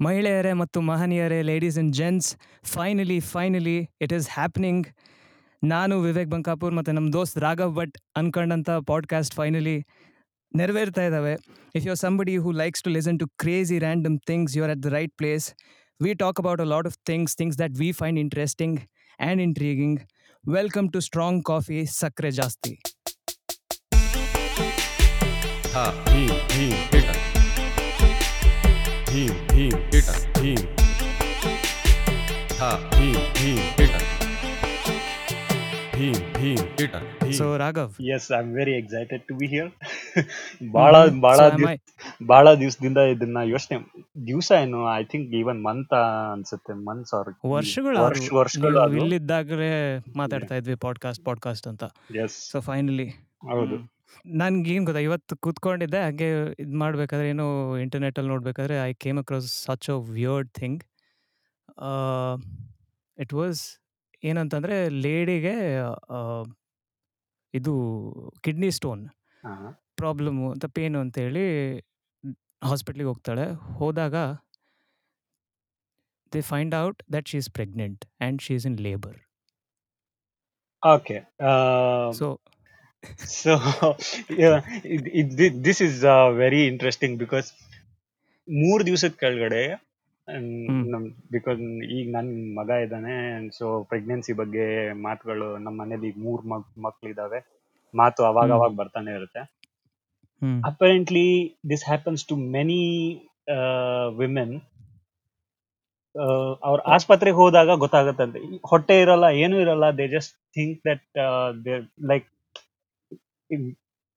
ಮಹಿಳೆಯರೇ ಮತ್ತು ಮಹನೀಯರೇ ladies and gents finally finally it is happening ನಾನು ವಿವೇಕ್ ಬಂಕಾಪುರ್ ಮತ್ತು ನಮ್ಮ ದೋಸ್ತ್ ರಾಘವ್ ಭಟ್ ಅನ್ಕೊಂಡಂಥ ಪಾಡ್ಕಾಸ್ಟ್ ಫೈನಲಿ ನೆರವೇರ್ತಾ ಇದ್ದಾವೆ if you are somebody who likes to listen to crazy random things you are at the right place we talk about a lot of things things that we find interesting and intriguing welcome to strong coffee ಸಕ್ಕರೆ ಜಾಸ್ತಿ ಭೀಮ್ ಭೀಮ್ ಹಿಟ ಭೀಮ್. ಭೀಮ್ ಭೀಮ್ ಹಿಟ. ಭೀಮ್ ಭೀಮ್ ಹಿಟ so Raghav yes I am very excited to be here ಬಹಳ ಬಹಳ ಬಹಳ ದಿವಸದಿಂದ ಇದನ್ನ ಯೋಚನೆ ದಿವಸ ಏನು ಐ ಥಿಂಕ್ ಈವನ್ ಮಂತ್ ಅನ್ಸುತ್ತೆ. ಮಂತ್ಸ್ ಅವ್ರ ವರ್ಷಗಳು ವರ್ಷಗಳು ಇಲ್ಲಿದ್ದಾಗಲೇ ಮಾತಾಡ್ತಾ ಇದ್ವಿ ಪಾಡ್ಕಾಸ್ಟ್ ಪಾಡ್ಕಾಸ್ಟ್ ಅಂತ. ಸೊ ಫೈನಲಿ ಹೌದು. ನನ್ಗೇನು ಗೊತ್ತಾ ಇವತ್ತು ಕೂತ್ಕೊಂಡಿದ್ದೆ ಹಾಗೆ ಇದು ಮಾಡ್ಬೇಕಾದ್ರೆ ಏನು ಇಂಟರ್ನೆಟಲ್ಲಿ ನೋಡಬೇಕಾದ್ರೆ I came across such a weird thing it was ಏನಂತಂದರೆ ಲೇಡಿಗೆ ಇದು ಕಿಡ್ನಿ ಸ್ಟೋನ್ ಹಾ. ಪ್ರಾಬ್ಲಮ್ಮು ಅಂತ ಪೇನು ಅಂತೇಳಿ ಹಾಸ್ಪಿಟ್ಲಿಗೆ ಹೋಗ್ತಾಳೆ. ಹೋದಾಗ they find out that she is pregnant and she is in labour okay so so this uh, very interesting because ಮೂರ್ ದಿವಸದ ಕೆಳಗಡೆ ಹ್ಮ್. ನಮ್ ಬಿಕಾಸ್ ಈಗ ನನ್ ಮಗ ಇದ್ದಾನೆ ಸೊ ಪ್ರೆಗ್ನೆನ್ಸಿ ಬಗ್ಗೆ ಮಾತುಗಳು ನಮ್ಮ ಮನೇಲಿ ಈಗ ಮೂರ್ ಮಕ್ ಮಕ್ಳಿದಾವೆ. ಮಾತು ಅವಾಗ ಹ್ಮ್. ಅವಾಗ ಬರ್ತಾನೆ ಇರುತ್ತೆ. Apparently this happens to to many uh, women. ಅವ್ರ ಆಸ್ಪತ್ರೆಗೆ ಹೋದಾಗ ಗೊತ್ತಾಗತ್ತಂತೆ ಹೊಟ್ಟೆ ಇರಲ್ಲ ಏನು ಇರಲ್ಲ they just think that they like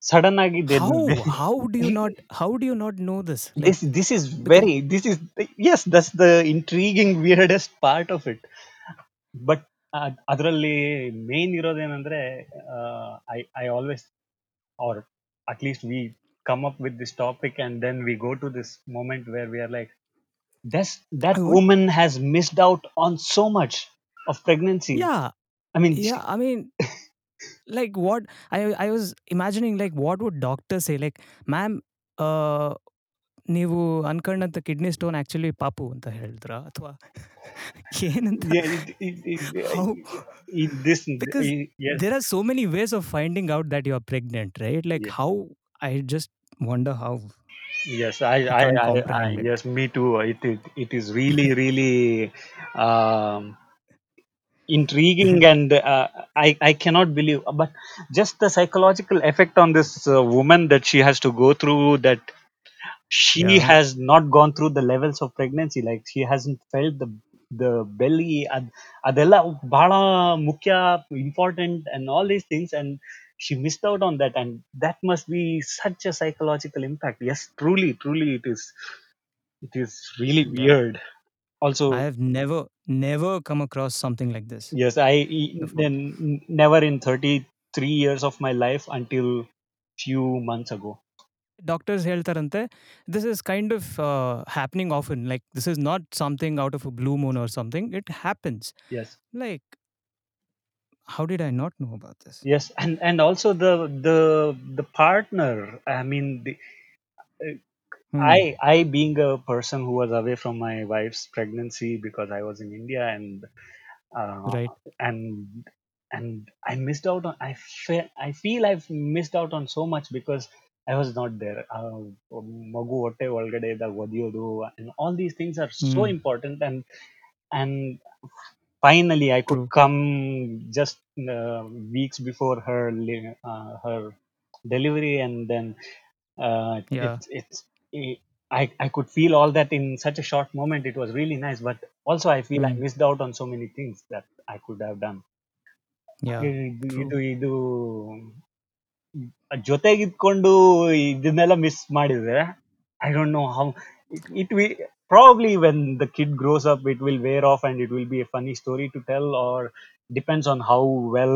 sudden ಆಗಿ they- how they- how do you not how do you not know this like this this is very this is yes that's the intriguing weirdest part of it but ಅದರಲ್ಲಿ main ಇರೋದೇನಂದ್ರೆ I I always or at least we come up with this topic and then we go to this moment where we are like that's that I would- woman has missed out on so much of pregnancy yeah i mean yeah i mean like what i i was imagining like what would doctors say like ma'am uh ನೀವು ಅನ್ಕೊಂಡಂತ kidney stone actually ಪಾಪು ಅಂತ ಹೇಳಿದ್ರ ಅಥವಾ ಏನಂತ yeah, it, it, it, How? it, this Because i- yes there are so many ways of finding out that you are pregnant right like Yeah. how i just wonder how yes i I i, can't I, I comprehend it. yes me too it, it it is really really um intriguing and uh, i i cannot believe but just the psychological effect on this uh, woman that she has to go through that she Yeah. has not gone through the levels of pregnancy like she hasn't felt the the belly ಅದ್ ಅದೆಲ್ಲ ಬಹಳ ಮುಖ್ಯ important and all these things and she missed out on that and that must be such a psychological impact yes truly truly it is it is really Yeah. weird also i have never never come across something like this yes i e- before. then never in 33 years of my life until few months ago doctors ಹೇಳ್ತಾರಂತೆ this is kind of happening often like this is not something out of a blue Moon R something it happens yes like how did I not know about this yes and and also the the the partner i mean the I I being a person who was away from my wife's pregnancy because I was in India and uh, Right. and and I missed out on I fe- I feel I've missed out on so much because I was not there. Uh, ಮಗು ಹೊಟ್ಟೆ ಒಳಗಡೆ ಇದ್ದಾಗ ಒದಿಯೋದು and all these things are so Hmm. important and and finally I could True. come just uh, weeks before her li- uh, her delivery and then uh, Yeah. it's it's it, I I could feel all that in such a short moment. It was really nice, but also I feel I Mm. missed out on so many things that I could have done. Yeah. ಇದು true. ಇದು ಇದು ಜೊತೆಗಿದ್ಕೊಂಡು ಇದನ್ನೆಲ್ಲ miss ಮಾಡಿದ್ರೆ I don't know how it V probably when the kid grows up it will wear off and it will be a funny story to tell or depends on how well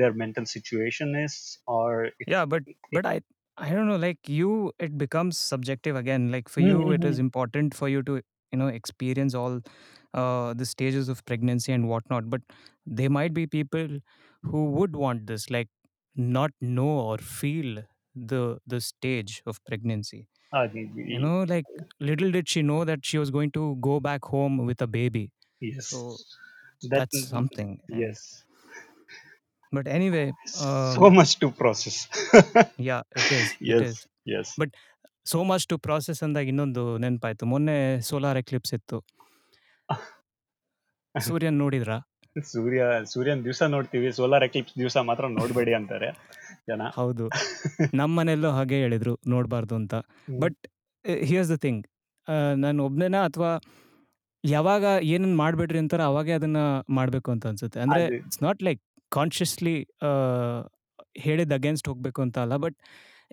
their mental situation is or it, Yeah, but but I don't know. Like you, it becomes subjective again. Like for you, it is mm. important for you to you know experience all uh, the stages of pregnancy and whatnot. But there might be people who would want this, like not know or feel the the stage of pregnancy. You know, like little did she know that she was going to go back home with a baby. yes So that that's something. Yes But anyway, so um, much to process. Yeah, it is. It yes is. yes. But so much to process ಅಂದಾಗ ಇನ್ನೊಂದು ನೆನಪಾಯ್ತು. ಮೊನ್ನೆ solar Eclipse ಇತ್ತು. ಸೂರ್ಯನ್ ನೋಡಿದ್ರಾ? ಸೂರ್ಯ ಸೂರ್ಯನ್ ದಿವಸ ನೋಡ್ತೀವಿ. ಸೋಲಾರ್ ಎಕ್ಲಿಪ್ಸ್ ದಿವಸ ಮಾತ್ರ ನೋಡಬೇಡಿ ಅಂತಾರೆ ಜನ. ಹೌದು. ನಮ್ಮ ಮನೆಯಲ್ಲೂ ಹಾಗೆ ಹೇಳಿದ್ರು ನೋಡಬಾರ್ದು ಅಂತ. ಬಟ್ ಹಿಯರ್ಸ್ ದ ಥಿಂಗ್ ನಾನು ಒಬ್ಬನೇನ ಅಥವಾ ಯಾವಾಗ ಏನನ್ನ ಮಾಡ್ಬೇಡ್ರಿ ಅಂತಾರ ಅವಾಗೇ ಅದನ್ನ ಮಾಡ್ಬೇಕು ಅಂತ ಅನ್ಸುತ್ತೆ. ಅಂದ್ರೆ ಅದು- ಇಟ್ಸ್ ನಾಟ್ ಲೈಕ್ ಕಾನ್ಷಿಯಸ್ಲಿ ಹೇಳಿದ ಅಗೇನ್ಸ್ಟ್ ಹೋಗಬೇಕು ಅಂತ ಅಲ್ಲ ಬಟ್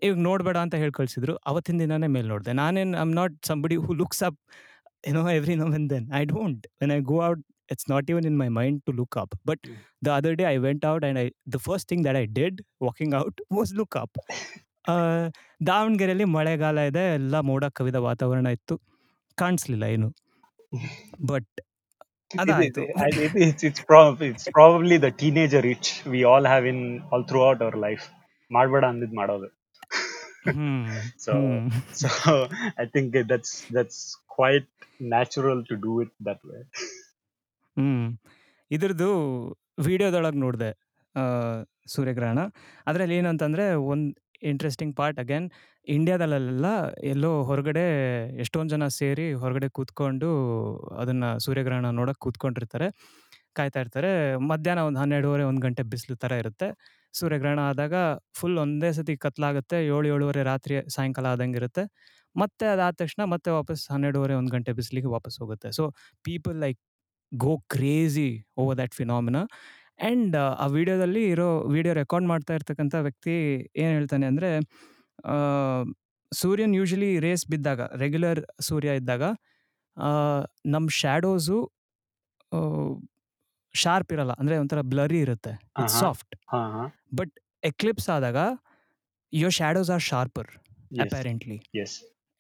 ಇವಾಗ ನೋಡಬೇಡ ಅಂತ ಹೇಳಿ ಕಳಿಸಿದ್ರು. ಅವತ್ತಿನ ದಿನಾನೇ ಮೇಲೆ ನೋಡಿದೆ. ನಾನೇನು I'm not somebody who looks up ಏನೋ every no when then I don't when I go out it's not even in my mind to look up but the other day I went out and I the first thing thing I did walking out was look up up. ದಾವಣಗೆರೆಯಲ್ಲಿ ಮಳೆಗಾಲ ಇದೆ ಎಲ್ಲ ಮೋಡ ಕವಿದ ವಾತಾವರಣ ಇತ್ತು. ಕಾಣಿಸ್ಲಿಲ್ಲ ಏನು. But probably the teenager itch we all have in all throughout our life ಮಾಡಬೇಡ ಅಂದಿದ್ ಮಾಡೋದು. So I think that's that's quite natural to do it that way hmm. ಇದ್ರದು ವಿಡಿಯೋದೊಳಗೆ ನೋಡ್ದೆ ಆ ಸೂರ್ಯಗ್ರಹಣ. ಅದ್ರಲ್ಲಿ ಏನಂತಂದ್ರೆ ಒಂದು ಇಂಟ್ರೆಸ್ಟಿಂಗ್ ಪಾರ್ಟ್ ಅಗೇನ್ ಇಂಡಿಯಾದಲ್ಲೆಲ್ಲ ಎಲ್ಲೋ ಹೊರಗಡೆ ಎಷ್ಟೊಂದು ಜನ ಸೇರಿ ಹೊರಗಡೆ ಕೂತ್ಕೊಂಡು ಅದನ್ನು ಸೂರ್ಯಗ್ರಹಣ ನೋಡೋಕೆ ಕೂತ್ಕೊಂಡಿರ್ತಾರೆ, ಕಾಯ್ತಾ ಇರ್ತಾರೆ. ಮಧ್ಯಾಹ್ನ ಒಂದು ಹನ್ನೆರಡುವರೆ, ಒಂದು ಗಂಟೆ ಬಿಸಿಲು ಥರ ಇರುತ್ತೆ. ಸೂರ್ಯಗ್ರಹಣ ಆದಾಗ ಫುಲ್ ಒಂದೇ ಸತಿ ಕತ್ಲಾಗುತ್ತೆ, ಏಳು, ಏಳುವರೆ ರಾತ್ರಿ ಸಾಯಂಕಾಲ ಆದಂಗೆ ಇರುತ್ತೆ ಮತ್ತೆ ಅದಾದ ತಕ್ಷಣ ಮತ್ತೆ ವಾಪಸ್ ಹನ್ನೆರಡುವರೆ, ಒಂದು ಗಂಟೆ ಬಿಸಿಲಿಗೆ ವಾಪಸ್ ಹೋಗುತ್ತೆ. So people like go crazy over that phenomena and uh, ಆ ವೀಡಿಯೋದಲ್ಲಿ ಇರೋ ವೀಡಿಯೋ ರೆಕಾರ್ಡ್ ಮಾಡ್ತಾ ಇರ್ತಕ್ಕಂಥ ವ್ಯಕ್ತಿ ಏನು ಹೇಳ್ತಾನೆ ಅಂದರೆ ಸೂರ್ಯನ್ ಯೂಶಲಿ ರೇಸ್ ಬಿದ್ದಾಗ ರೆಗ್ಯುಲರ್ ಸೂರ್ಯ ಇದ್ದಾಗ ನಮ್ಮ ಶ್ಯಾಡೋಸು ಶಾರ್ಪ್ ಇರಲ್ಲ ಅಂದರೆ ಒಂಥರ ಬ್ಲರಿ ಇರುತ್ತೆ ಇಟ್ಸ್ ಸಾಫ್ಟ್ ಬಟ್ ಎಕ್ಲಿಪ್ಸ್ ಆದಾಗ your shadows are sharper apparently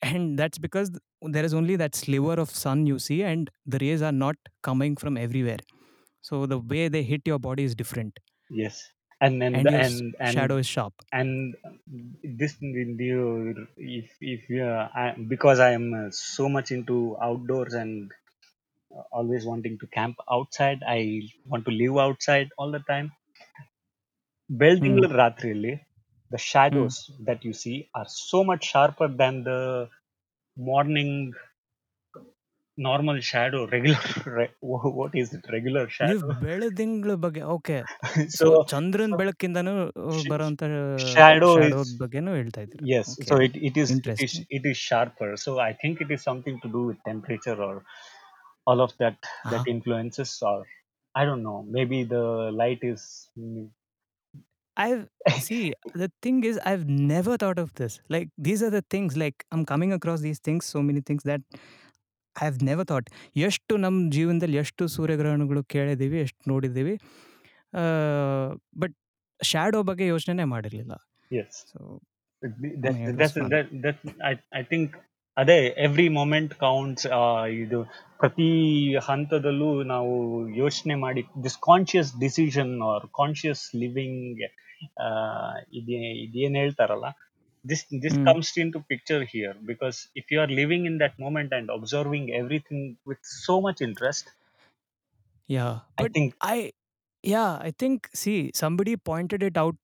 and that's because there is only that sliver of sun you see and the rays are not coming from everywhere so the way they hit your body is different yes and and and your s- and, and shadow is sharp and this you if if you are- I, because i am uh, so much into outdoors and uh, always wanting to camp outside i want to live outside all the time ಬೆಳ್ದಿಂಗ್ಳ ರಾತ್ರಿಯಲ್ಲಿ the shadows that you see are so much sharper than the morning normal shadow regular re- wha- what is it regular ನೀವು shadow ಬೆಳದಿಂಗಳ ಬಗ್ಗೆ okay so so Chandran ಬೆಳಕಿಂದನೂ sh- ಬರೋಂತ shadow shadow is- ಬಗ್ಗೆನೂ ಹೇಳ್ತಾ ಇದ್ರು yes Okay. so it, it is it is Interesting. it is sharper so i think it is something to do with temperature or all of that that Ah. influences or i don't know maybe the light is mm, I've see the thing is I've never thought of this. Like these are the things like I'm coming across these things, so many things that I've never thought ಎಷ್ಟು ನಮ್ಮ ಜೀವನದಲ್ಲಿ ಎಷ್ಟು ಸೂರ್ಯಗ್ರಹಣಗಳು ಕೇಳಿದ್ದೀವಿ ಎಷ್ಟು ನೋಡಿದ್ದೀವಿ but shadow ಬಗ್ಗೆ ಯೋಚನೆ ಮಾಡಿರಲಿಲ್ಲ. ಐ think ಅದೇ ಎವ್ರಿ ಮೊಮೆಂಟ್ ಕೌಂಟ್ಸ್ ಇದು ಪ್ರತಿ ಹಂತದಲ್ಲೂ ನಾವು ಯೋಚನೆ ಮಾಡಿ this conscious decision or conscious living ಇದೇನ್ ಹೇಳ್ತಾರಲ್ಲ this this Mm. Comes in to picture here because if you are living in that moment and observing everything with so much interest yeah I but think I yeah, I think see somebody pointed it out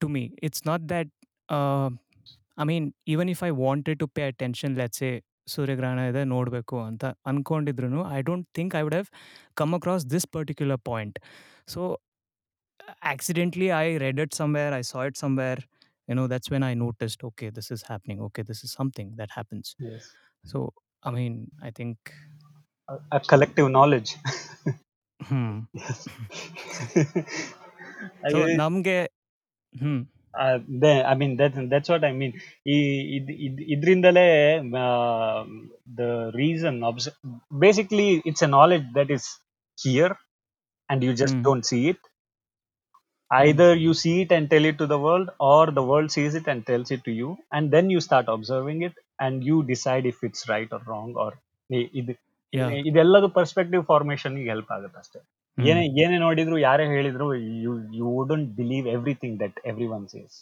to me. It's not that uh, I mean, even if I wanted to pay attention, let's say ಸೂರ್ಯಗ್ರಹಣ ಇದೆ ನೋಡಬೇಕು ಅಂತ ಅನ್ಕೊಂಡಿದ್ರು I don't think I would have come across this particular point so accidentally I read it somewhere I saw it somewhere you know that's when I noticed okay this is happening okay this is something that happens so I mean I think collective knowledge hmm so ನಮಗೆ ಹ್ಮ್ I mean that that's what I mean ಈ ಇದ್- ಇದ್- ಇದ್ರಿಂದಲೇ the reason basically it's a knowledge that is here and you just Hmm. Don't see it either you see it and tell it to the world or the world sees it and tells it to you and then you start observing it and you decide if it's right or wrong or ಇ- ಇದು Yeah. ಇದೆಲ್ಲದು perspective formation help ಆಗುತ್ತೆ ಅಷ್ಟೇ ಏನೇ ಏನೇ ನೋಡಿದ್ರು ಯಾರೇ ಹೇಳಿದ್ರು you you wouldn't believe everything that everyone says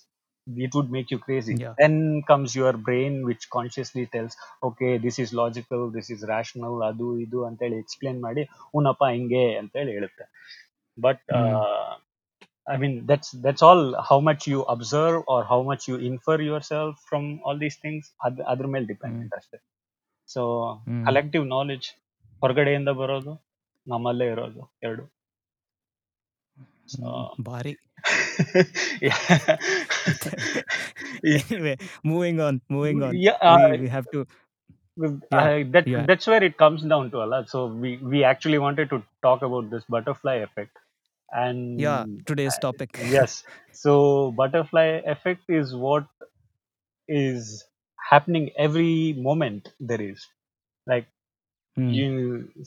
it would make you crazy Yeah. then comes your brain which consciously tells okay this is logical this is rational ಅದು ಇದು ಅಂತೇಳಿ ಎಕ್ಸ್ಪ್ಲೇನ್ ಮಾಡಿ ಉನಪ್ಪ ಹಿಂಗೆ ಅಂತೇಳಿ ಹೇಳುತ್ತೆ but Hmm. I mean that's that's all how much you observe or how much you infer yourself from all these things ಅದ್ ಅದ್ರ ಮೇಲೆ ಡಿಪೆಂಡೆಂಟ್ ಅಷ್ಟೇ ಸೊ Hmm. ಕಲೆಕ್ಟಿವ್ ನಾಲೆಡ್ಜ್ ಹೊರಗಡೆಯಿಂದ ಬರೋದು ನಮ್ಮಲ್ಲೇ ಇರೋದು ಎರಡು So, Hmm. ಭಾರಿ yeah. anyway moving on moving on Yeah, uh, we, we have to With- Yeah, I- that yeah. that's where it comes down to a lot. So we we actually wanted to talk about this butterfly effect, and yeah today's topic yes, so butterfly effect is what is happening every moment there is. Like Hmm. you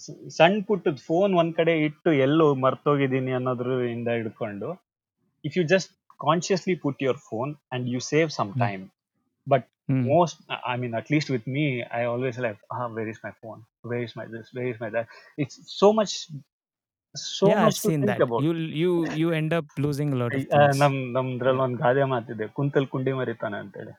ಸ- ಸಣ್ಣ ಪುಟ್ಟದ phone ಒಂದ್ ಕಡೆ ಇಟ್ಟು ಎಲ್ಲೋ ಮರ್ತೋಗಿದ್ದೀನಿ ಅನ್ನೋದ್ರಿಂದ ಹಿಡ್ಕೊಂಡು if you just consciously put your phone and you save some Hmm. Time but Hmm. most i mean at least with me i always like ah where is my phone where is my this where is my that it's so much so yeah much i've to seen think that about you you you end up losing a lot of ಆ, things ನಮ್ ನಮ್ದ್ರಲ್ಲಿ ಒಂದ್ ಗಾದೆ ಮಾತಿದೆ ಕುಂತಲ್ ಕುಂಡಿ ಮರಿತಾನೆ ಅಂತೇಳಿ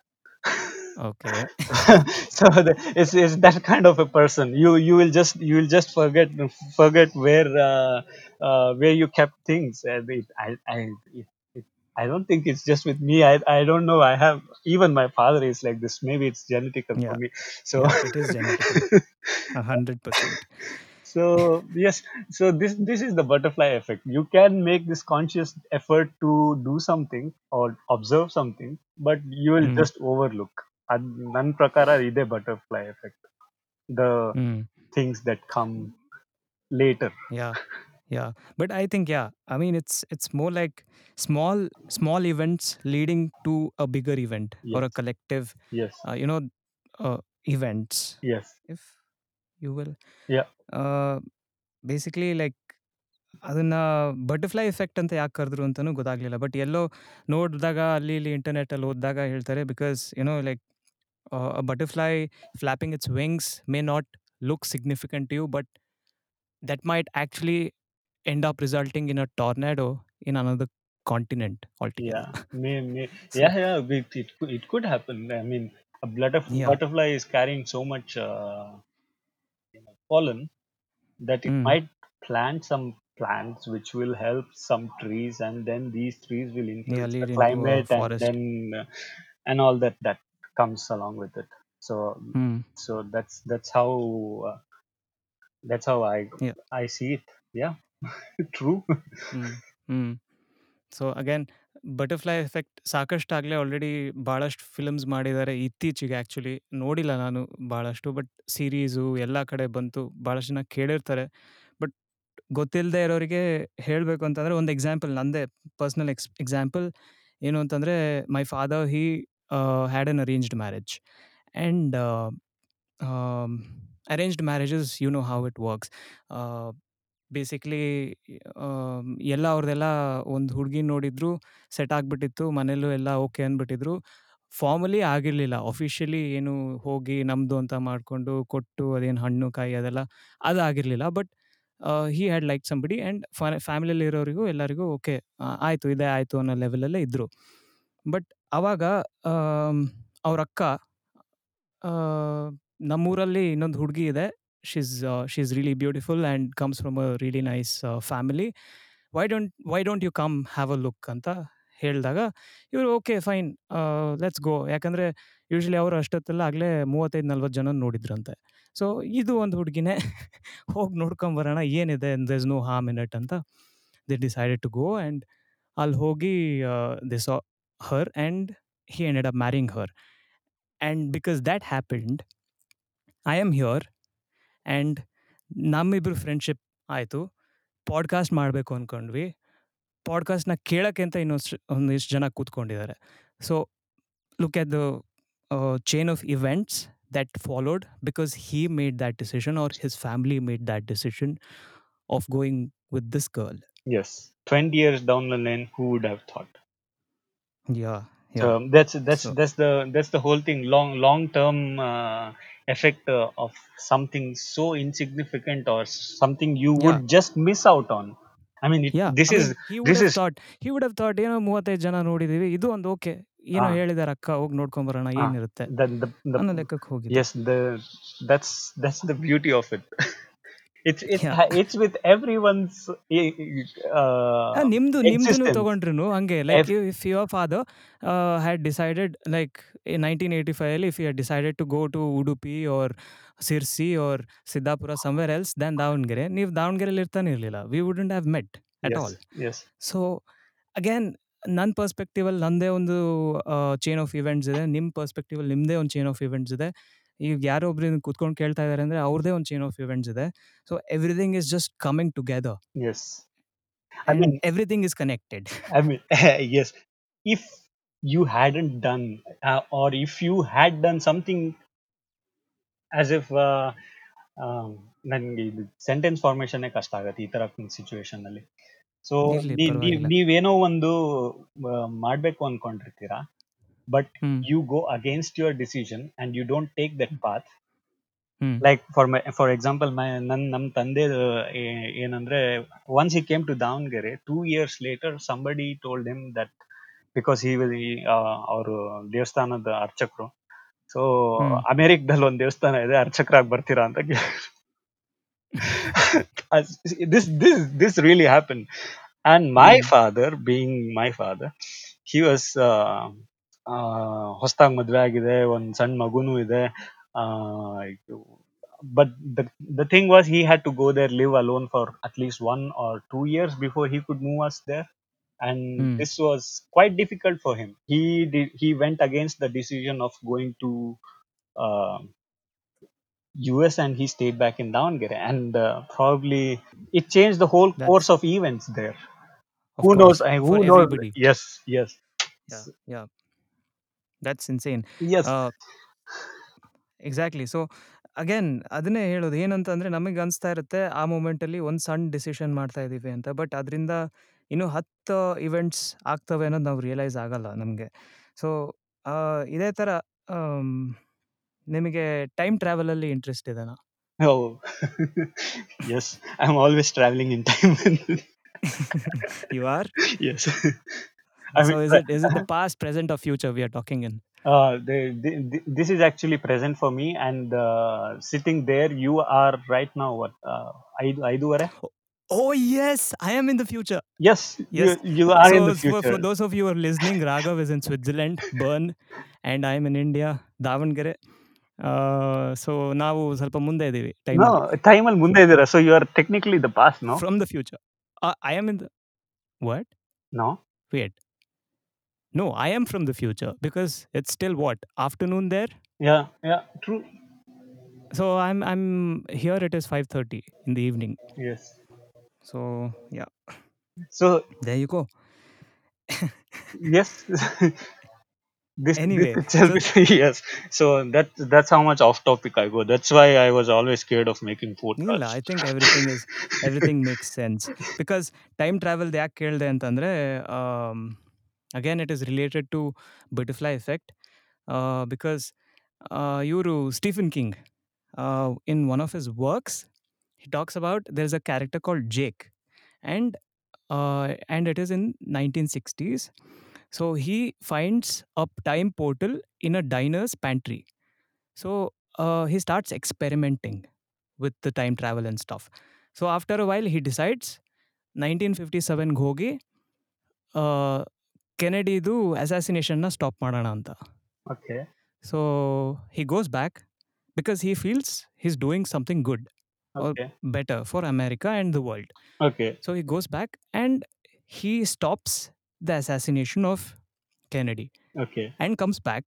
okay so the, it's, it's that kind of a person you you will just you will just forget forget where uh, uh, where you kept things and it, I I it, it, I don't think it's just with me I I don't know I have even my father is like this maybe it's genetical for Yeah. me so Yeah, it is genetical. a hundred percent so yes so this this is the butterfly effect. You can make this conscious effort to do something or observe something but you will mm. just overlook. And nan prakara ide butterfly effect. The mm. things that come later. Yeah yeah. But i think yeah i mean it's it's more like small small events leading to a bigger event yes. or a collective yes. uh, you know uh, events. Yes. If you will Yeah. uh, basically like ಅದನ್ನ butterfly effect ಅಂತ ಯಾಕೆ ಕರೆದ್ರು ಅಂತಲೂ ಗೊತ್ತಾಗ್ಲಿಲ್ಲ but ಎಲ್ಲೋ ನೋಡಿದಾಗ ಅಲ್ಲಿ ಇಲ್ಲಿ ಇಂಟರ್ನೆಟಲ್ಲಿ ಓದಿದಾಗ ಹೇಳ್ತಾರೆ because you know like butterfly flapping its wings may not look significant you but that might actually end up resulting in a tornado in another continent altogether. yeah may, may, So- yeah yeah it, it, could- it could happen i mean a butterf- Yeah. butterfly is carrying so much uh, you know, pollen that it Mm. might plant some plants which will help some trees and then these trees will Yeah, the climate and then uh, and all that that comes along with it so Mm. so that's that's how uh, that's how i Yeah. i see it yeah true Mm. Mm. So again. Butterfly effect ಸಾಕಷ್ಟಾಗಲೇ already ಭಾಳಷ್ಟು films ಮಾಡಿದ್ದಾರೆ ಇತ್ತೀಚೆಗೆ actually ನೋಡಿಲ್ಲ ನಾನು ಭಾಳಷ್ಟು but series ಎಲ್ಲ ಕಡೆ ಬಂತು ಭಾಳಷ್ಟು ಜನ ಕೇಳಿರ್ತಾರೆ. ಬಟ್ ಗೊತ್ತಿಲ್ಲದೆ ಇರೋರಿಗೆ ಹೇಳಬೇಕು ಅಂತಂದರೆ ಒಂದು ಎಕ್ಸಾಂಪಲ್ ನಂದೇ ಪರ್ಸ್ನಲ್ ಎಕ್ಸ್ ಎಕ್ಸಾಂಪಲ್ ಏನು ಅಂತಂದರೆ my father he had an arranged marriage and arranged marriages you know how it works basically ಎಲ್ಲ ಅವ್ರದ್ದೆಲ್ಲ ಒಂದು ಹುಡುಗಿ ನೋಡಿದ್ರು ಸೆಟ್ ಆಗಿಬಿಟ್ಟಿತ್ತು, ಮನೇಲೂ ಎಲ್ಲ ಓಕೆ ಅಂದ್ಬಿಟ್ಟಿದ್ರು ಫಾರ್ಮಲಿ ಆಗಿರಲಿಲ್ಲ. ಅಫಿಷಿಯಲಿ ಏನು ಹೋಗಿ ನಮ್ಮದು ಅಂತ ಮಾಡಿಕೊಂಡು ಕೊಟ್ಟು ಅದೇನು ಹಣ್ಣು, ಕಾಯಿ ಅದೆಲ್ಲ ಅದು ಆಗಿರಲಿಲ್ಲ. But he had like somebody and ಫ್ಯಾಮಿಲಿಯಲ್ಲಿ ಇರೋರಿಗೂ ಎಲ್ಲರಿಗೂ ಓಕೆ ಆಯಿತು, ಇದೇ ಆಯಿತು ಅನ್ನೋ ಲೆವೆಲಲ್ಲೇ ಇದ್ದರು ಬಟ್ ಆವಾಗ ಅವ್ರ ಅಕ್ಕ ನಮ್ಮ ನಮ್ಮೂರಲ್ಲಿ ಇನ್ನೊಂದು ಹುಡುಗಿ ಇದೆ. She's she's beautiful beautiful and comes from really nice nice family why don't why don't you come have a look ಅಂತ ಹೇಳಿದಾಗ, ಇವರು ಓಕೆ ಫೈನ್ ಲೆಟ್ಸ್ ಗೋ ಯಾಕಂದರೆ ಯೂಶ್ವಲಿ ಅವರು ಅಷ್ಟೊತ್ತೆಲ್ಲ ಆಗಲೇ ಮೂವತ್ತೈದು, ನಲ್ವತ್ತು ಜನ ನೋಡಿದ್ರಂತೆ. ಸೊ ಇದು ಒಂದು ಹುಡುಗಿನೇ ಹೋಗಿ ನೋಡ್ಕೊಂಬರೋಣ ಏನಿದೆ ದಸ್ ನೋ ಹಾ ಮಿನಟ್ ಅಂತ the decided to go and ಅಲ್ಲಿ ಹೋಗಿ they saw her and he ended up marrying her and because that happened I am here and ನಮ್ಮಿಬ್ಬರು ಫ್ರೆಂಡ್ಶಿಪ್ ಆಯಿತು ಪಾಡ್ಕಾಸ್ಟ್ ಮಾಡಬೇಕು ಅಂದ್ಕೊಂಡ್ವಿ ಪಾಡ್ಕಾಸ್ಟ್ನ ಕೇಳೋಕ್ಕೆ ಅಂತ ಇನ್ನೊಂದು ಒಂದಿಷ್ಟು ಜನ ಕೂತ್ಕೊಂಡಿದ್ದಾರೆ so look at the chain of events that followed because he made that decision or his family made that decision of going with this girl. yes 20 years down the lane who would have thought Yeah, Um, that's that's so, that's the that's the whole thing. Long long term uh, effect uh, of something so insignificant or something you yeah. would just miss out on. I mean, it, yeah. this I mean, is he this is. Thought, he would have thought, you know, more than Jana Nodi idu This okay. You ah. know, here they are. Akka, Og Nodi Kumbara, na, he is not there. Yes, the that's that's the beauty of it. Ha- with everyone's uh, ಆ, ನಿಮ್ದು ನಿಮ್ದು. ತಗೊಂಡ್ರು ಹಂಗೆ like if your father had decided like nineteen eighty ಫೈವಲ್ಲಿ if you had decided to go to Udupi or Sirsi or Siddapura somewhere else then Davanagere ನೀವು ದಾವಣಗೆರೆಯಲ್ಲಿ ಇರ್ತಾನೆ ಇರಲಿಲ್ಲ. We wouldn't have met at yes, all so again ನನ್ನ ಪರ್ಸ್ಪೆಕ್ಟಿವಲ್ಲಿ ನನ್ನದೇ ಒಂದು chain of events ಇದೆ. ನಿಮ್ಮ ಪರ್ಸ್ಪೆಕ್ಟಿವಲ್ಲಿ ನಿಮ್ಮದೇ ಒಂದು ಚೈನ್ ಆಫ್ ಇವೆಂಟ್ಸ್ ಇದೆ. ಈಗ ಯಾರೋ ಒಬ್ರು ಕೂತ್ಕೊಂಡು ಕೇಳ್ತಾ ಇದಾರೆ ಅಂದ್ರೆ ಅವ್ರದೇ ಒಂದು ಚೈನ್ ಆಫ್ ಇವೆಂಟ್ಸ್ ಇದೆ. So everything is just coming together yes I mean everything everything connected I mean mean, if you you hadn't done, uh, or if you had done something as if uh, ನನಗೆ ಇದು sentence formation ಕಷ್ಟ ಆಗತ್ತೆ ಈ ತರ situation ಅಲ್ಲಿ. So. ನೀವೇನೋ ಒಂದು ಮಾಡ್ಬೇಕು ಅನ್ಕೊಂಡಿರ್ತೀರಾ? But hmm you go against your decision and you don't take that path hmm like for my for example ಮೈ ನನ್ ನಮ್ ತಂದೆ ಏನಂದ್ರೆ once he came to Davanagere two years later somebody told him that because he will ಅವರು ದೇವಸ್ಥಾನದ ಅರ್ಚಕರು so ಹ್ಮ್. ಅಮೆರಿಕದಲ್ಲಿ ಒಂದ್ ದೇವಸ್ಥಾನ ಇದೆ ಅರ್ಚಕರಾಗಿ ಬರ್ತೀರಾ ಅಂತ this this this really happen and my hmm. Father being my father he was ಹೊಸದಾಗಿ ಮದ್ವೆ ಆಗಿದೆ ಒಂದ್ ಸಣ್ಣ ಮಗುನೂ ಇದೆ but the thing was he had to go there live alone for at least one or two years before he could move us there and Hmm. this was quite difficult for him he did he went against the decision of going to uh, us and he stayed back in Davangere and uh, probably it changed the whole That's- course of events there Of who course, knows I, who for knows everybody. yes yes Yeah, yeah. That's insane. yes. Exactly so again ಅದನ್ನೇ ಹೇಳೋದು ಏನಂತಂದರೆ ನಮಗೆ ಅನಿಸ್ತಾ ಇರುತ್ತೆ ಆ ಮೂಮೆಂಟಲ್ಲಿ ಒಂದು ಸಣ್ಣ ಡಿಸಿಷನ್ ಮಾಡ್ತಾ ಇದ್ದೀವಿ ಅಂತ. ಬಟ್ ಅದರಿಂದ ಇನ್ನು ಹತ್ತು ಇವೆಂಟ್ಸ್ ಆಗ್ತವೆ ಅನ್ನೋದು ನಾವು ರಿಯಲೈಸ್ ಆಗಲ್ಲ ನಮಗೆ. ಸೊ ಇದೇ ಥರ ಆಮ್, ನಿಮಗೆ ಟೈಮ್ ಟ್ರಾವೆಲಲ್ಲಿ ಇಂಟ್ರೆಸ್ಟ್ ಇದೆನಾ oh yes. I'm always traveling in time. You are yes. I so mean, is it is it the past present of future we are talking in Uh, they, they, th- this is actually present for me, and uh, sitting there, you are right now. What? Uh, ಐದು ಐದೂವರೆ? ಓ S I am in the future Yes, Yes. you, you are so in the for, future. for those of you who are listening, Raghav is in Switzerland, Bern, and I'm in India, Davangere. So ನಾವು ಸ್ವಲ್ಪ ಮುಂದೆ ಇದ್ದೀವಿ time no, time ಅಲ್ಲಿ ಮುಂದೆ ಇದ್ದೀರಾ. So you are technically the past, no? From the future I am in the what No. Wait no I am from the future because it's still what afternoon there Yeah, yeah, true. So I'm I'm here it is five thirty in the evening Yes. So yeah So they you go yes. this, Anyway, this itself, yes. So that that's how much off topic I go. That's why I was always scared of making podcasts. ಇಲ್ಲ I think everything is everything makes sense because time ಟ್ರಾವೆಲ್ದು ಯಾಕೆ ಕೇಳಿದೆ ಅಂತಂದರೆ Again, it is related to butterfly effect uh, because uh, Yuru Stephen King, uh, in one of his works, he talks about there's a character called Jake, and uh, and it is in 1960s. So he finds a time portal in a diner's pantry. So uh, he starts experimenting with the time travel and stuff. So after a while, he decides 1957 Gogi, uh, ಕೆನೆಡಿದು ಅಸಾಸಿನೇಷನ್ನ stop ಮಾಡೋಣ ಅಂತ Okay. So he goes back because he feels he's doing something good or Okay. better for America and the world. Okay. So he goes back and he stops the assassination of Kennedy Okay. and comes back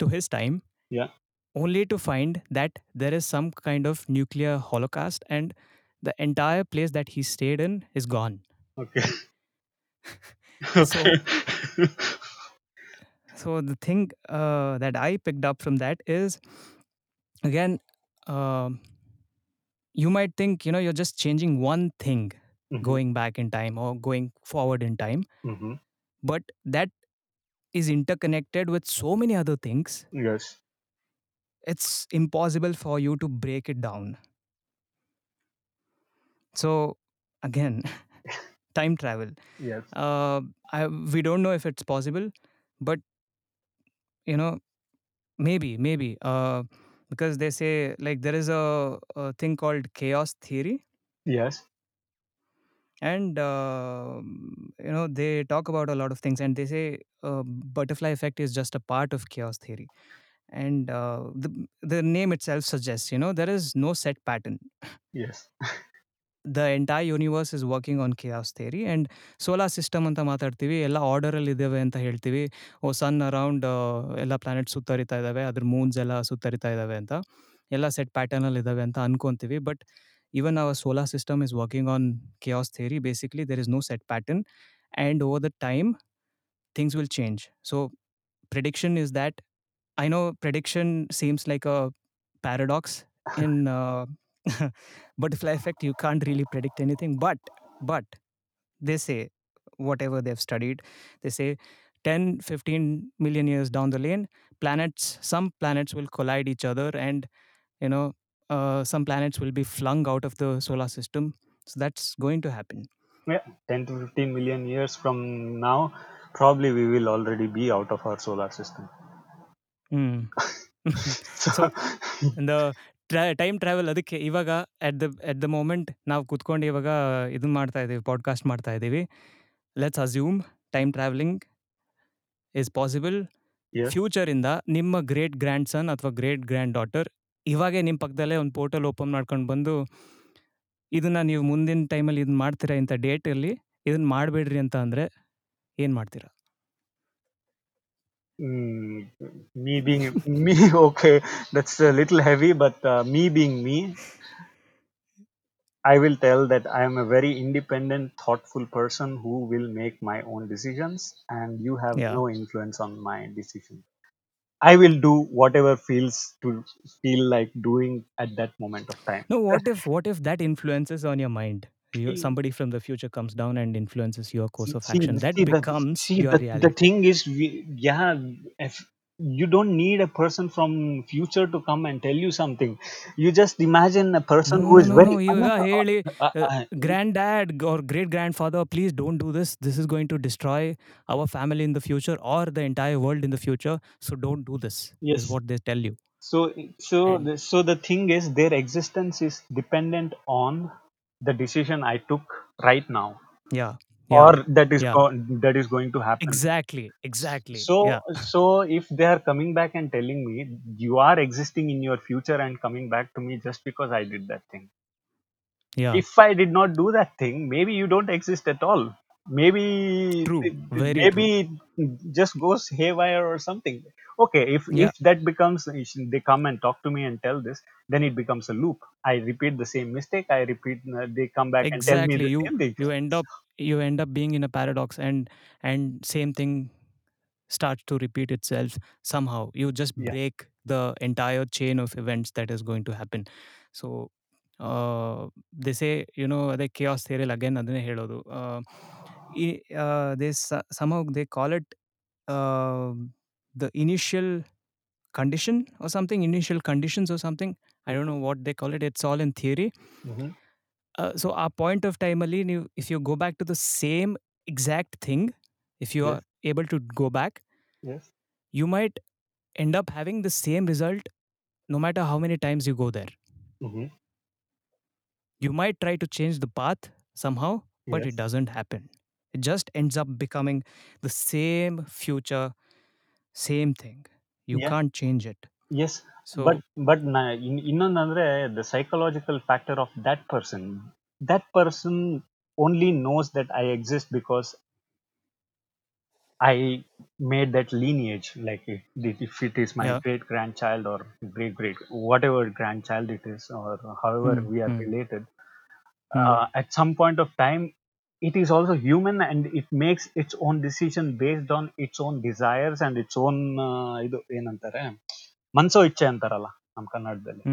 to his time. Yeah. Only to find that there is some kind of nuclear holocaust and the entire place that he stayed in is gone. Okay. So- So the thing uh, that I picked up from that is again, um you might think you know you're just changing one thing Mhm. going back in time or going forward in time, Mhm. but that is interconnected with so many other things. Yes. It's impossible for you to break it down. So again, time travel. Yes. Uh, I, we don't know if it's possible, but you know maybe maybe uh, because they say like there is a, a thing called chaos theory Yes. and uh, you know they talk about a lot of things and they say uh, butterfly effect is just a part of chaos theory and uh, the the name itself suggests you know there is no set pattern Yes. the entire universe is working on chaos theory and solar system ಅಂತ ಮಾತಾಡ್ತೀವಿ ಎಲ್ಲ ಆರ್ಡರಲ್ಲಿ ಇದ್ದಾವೆ ಅಂತ ಹೇಳ್ತೀವಿ ಓ sun around ಎಲ್ಲ planet ಸುತ್ತರಿತಾ ಇದ್ದಾವೆ ಅದ್ರ ಮೂನ್ಸ್ ಎಲ್ಲ ಸುತ್ತರಿತಾ ಇದ್ದಾವೆ ಅಂತ ಎಲ್ಲ ಸೆಟ್ ಪ್ಯಾಟರ್ನಲ್ಲಿ ಇದ್ದಾವೆ ಅಂತ ಅನ್ಕೊಂತೀವಿ but even our solar system is working on chaos theory basically there is no set pattern and over the time things will change so prediction is that i know prediction seems like a paradox in uh, butterfly effect you can't really predict anything but but they say whatever they've studied they say 10 15 million years down the lane planets some planets will collide each other and you know uh, some planets will be flung out of the solar system so that's going to happen Yeah. 10 to 15 million years from now, probably we will already be out of our solar system. Hmm. So, So, the time travel ಅದಕ್ಕೆ ಇವಾಗ at the at the moment ನಾವು ಕುತ್ಕೊಂಡು ಇವಾಗ ಇದನ್ನ ಮಾಡ್ತಾ ಇದ್ದೀವಿ podcast ಮಾಡ್ತಾ ಇದ್ದೀವಿ let's assume time traveling is possible. Future ಫ್ಯೂಚರಿಂದ ನಿಮ್ಮ ಗ್ರೇಟ್ ಗ್ರ್ಯಾಂಡ್ ಸನ್ ಅಥವಾ ಗ್ರೇಟ್ ಗ್ರ್ಯಾಂಡ್ ಡಾಟರ್ ಇವಾಗೇ ನಿಮ್ಮ ಪಕ್ಕದಲ್ಲೇ ಒಂದು ಪೋರ್ಟಲ್ ಓಪನ್ ಮಾಡ್ಕೊಂಡು ಬಂದು ಇದನ್ನ ನೀವು ಮುಂದಿನ ಟೈಮಲ್ಲಿ ಇದನ್ನ ಮಾಡ್ತೀರಾ ಇಂಥ ಡೇಟಲ್ಲಿ ಇದನ್ನ ಮಾಡಬೇಡ್ರಿ ಅಂತ ಅಂದರೆ ಏನು ಮಾಡ್ತೀರಾ? Mm, me being me, okay, that's a little heavy, but uh, me being me, I will tell that I am a very independent, thoughtful person who will make my own decisions, and you have Yeah. no influence on my decision. I will do whatever feels to feel like doing at that moment of time. No, what if what if that influences on your mind? you, somebody from the future comes down and influences your course of action. That see, becomes the, see, your the, reality. The thing is, we, yeah, if you don't need a person from future to come and tell you something you just imagine a person no, who is no, very no, you are really, uh uh, uh, uh, uh, granddad or great grandfather please don't do this this is going to destroy our family in the future or the entire world in the future so don't do this yes. is what they tell you so so so the thing is their existence is dependent on the decision I took right now Yeah. Yeah. or that is Yeah. go- that is going to happen. exactly. Exactly. So yeah. so if they are coming back and telling me you are existing in your future and coming back to me just because I did that thing. Yeah. If I did not do that thing, maybe you don't exist at all Maybe True, it- very maybe it just goes haywire or something. Okay, if Yeah. if that becomes if they come and talk to me and tell this, then it becomes a loop. I repeat the same mistake. I repeat. Uh, they come back and tell me exactly the you same thing. you end up you end up being in a paradox and and same thing starts to repeat itself somehow you just Yeah. break the entire chain of events that is going to happen so uh, they say you know ಅದೇ chaos theory again ಅದನ್ನೇ ಹೇಳೋದು uh, they somehow they call it uh, the initial condition or something initial conditions or something. I don't know what they call it. It's all in theory. Hmm uh, so our point of time ali if you go back to the same exact thing if you are able to go back Yes. you might end up having the same result no matter how many times you go there. Hmm you might try to change the path somehow but it doesn't happen. it just ends up becoming the same future same thing you Yeah. can't change it Yes. so but but na- in- ಇನ್ನೊಂದಂದ್ರೆ the psychological factor of that person that person only knows that i exist because i made that lineage like if, if it is my Yeah. great grandchild or great great whatever grandchild it is or however Hmm, we are hmm. related Hmm. uh, at some point of time it is also human and it makes its own decision based on its own desires and its own uh, ಇದು ಏನಂತಾರೆ ಮನ್ಸೋ ಇಚ್ಛೆ ಅಂತಾರಲ್ಲ ನಮ್ಮ ಕನ್ನಡದಲ್ಲಿ.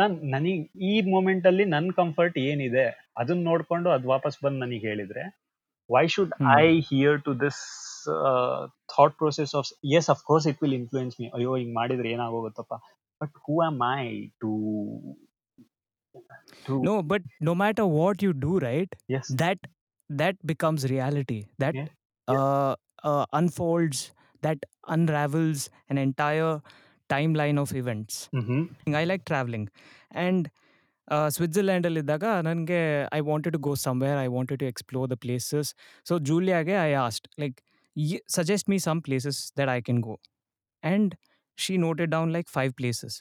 ನನ್ ನನಗ್ ಈ moment ಅಲ್ಲಿ ನನ್ ಕಂಫರ್ಟ್ ಏನಿದೆ ಅದನ್ನ ನೋಡ್ಕೊಂಡು ಅದ್ ವಾಪಸ್ ಬಂದು ನನಗೆ ಹೇಳಿದ್ರೆ why should. I hear to this thought process of yes of course it will influence me ಅಯ್ಯೋ ಹಿಂಗ್ ಮಾಡಿದ್ರೆ ಏನಾಗೋಗುತ್ತಪ್ಪ but who am I to to no but no matter what you do right S that that becomes reality that Yeah. Yeah. uh uh, unfolds, that unravels an entire timeline of events. Mm-hmm. I like traveling. And ಸ್ವಿಟ್ಜರ್ಲ್ಯಾಂಡಲ್ಲಿದ್ದಾಗ ನನಗೆ I wanted to go somewhere I wanted to explore the places so ಜೂಲಿಯಾಗೆ I asked like suggest me some places that I can go and she noted down like five places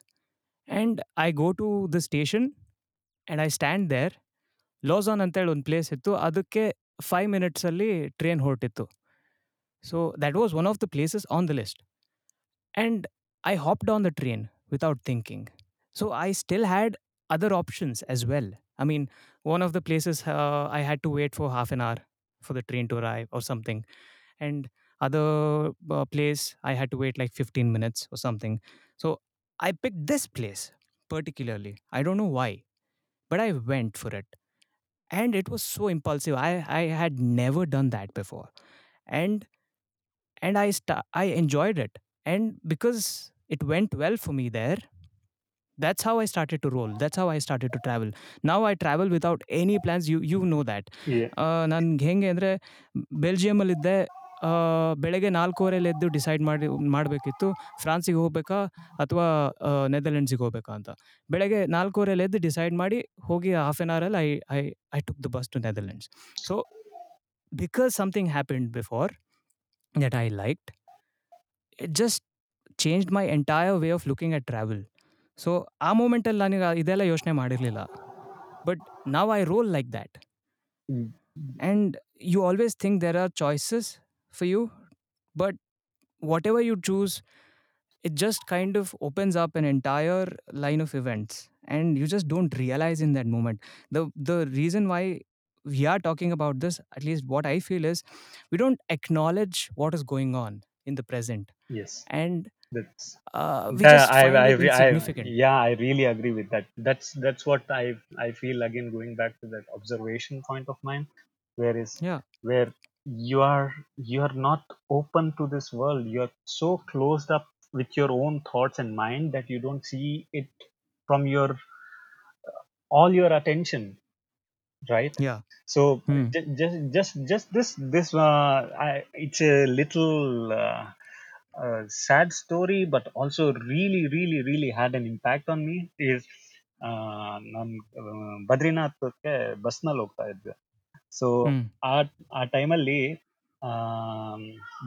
and I go to the station and I stand there ಲಾಸಾನ್ ಅಂತೇಳಿ ಒಂದು place ಇತ್ತು ಅದಕ್ಕೆ five ಮಿನಿಟ್ಸಲ್ಲಿ train ಹೊರಟಿತ್ತು so that was one of the places on the list and I hopped on the train without thinking so I still had other options as well. I mean, one of the places uh, I had to wait for half an hour for the train to arrive or something, and other uh, place I had to wait like 15 minutes or something. So I picked this place particularly. I don't know why, but I went for it, and it was so impulsive. I I had never done that before, and and I sta- I enjoyed it, and because it went well for me there that's how i started to roll that's how i started to travel now i travel without any plans you you know that Yeah. ನನ್ಗೆ ಹೆಂಗೆ ಅಂದರೆ ಬೆಲ್ಜಿಯಮಲ್ಲಿದ್ದೆ ಆ, ಬೆಳಗ್ಗೆ ನಾಲ್ಕೂವರೆಯಲ್ಲಿ ಎದ್ದು decide ಮಾಡಿ ಮಾಡಬೇಕಿತ್ತು. ಫ್ರಾನ್ಸಿಗೆ ಹೋಗ್ಬೇಕಾ ಅಥವಾ ನೆದರ್ಲೆಂಡ್ಸಿಗೆ ಹೋಗ್ಬೇಕಾ ಅಂತ. ಬೆಳಗ್ಗೆ ನಾಲ್ಕೂವರೆಯಲ್ಲಿ ಎದ್ದು ಡಿಸೈಡ್ ಮಾಡಿ ಹೋಗಿ ಹಾಫ್ ಆನ್ ಅವರಲ್ಲಿ I I I took the bus to Netherlands so because something happened before that I liked it just changed my entire way of looking at travel so ಆ ಮೂಮೆಂಟಲ್ಲಿ ನನಗೆ ಇದೆಲ್ಲ ಯೋಚನೆ ಮಾಡಿರಲಿಲ್ಲ. ಬಟ್ ನಾವು I roll like that and you always think there are choices. For you but whatever you choose it just kind of opens up an entire line of events and you just don't realize in that moment the the reason why we are talking about this at least what i feel is we don't acknowledge what is going on in the present Yes. and That's uh, we Yeah, just I, find I, it re- I, insignificant yeah, I really agree with that. That's that's what I I feel again going back to that observation point of mine, where is yeah where you are you are not open to this world. You are so closed up with your own thoughts and mind that you don't see it from your all your attention, right? yeah So Hmm. ju- just just just this this uh, I, it's a little uh, uh, sad story, but also really really really had an impact on me. Is ನಾನು ಬದ್ರಿನಾಥಕ್ಕೆ ಬಸ್ನಲ್ಲಿ ಹೋಗ್ತಾ ಇದ್ದೆ so. ಆ ಆ ಟೈಮಲ್ಲಿ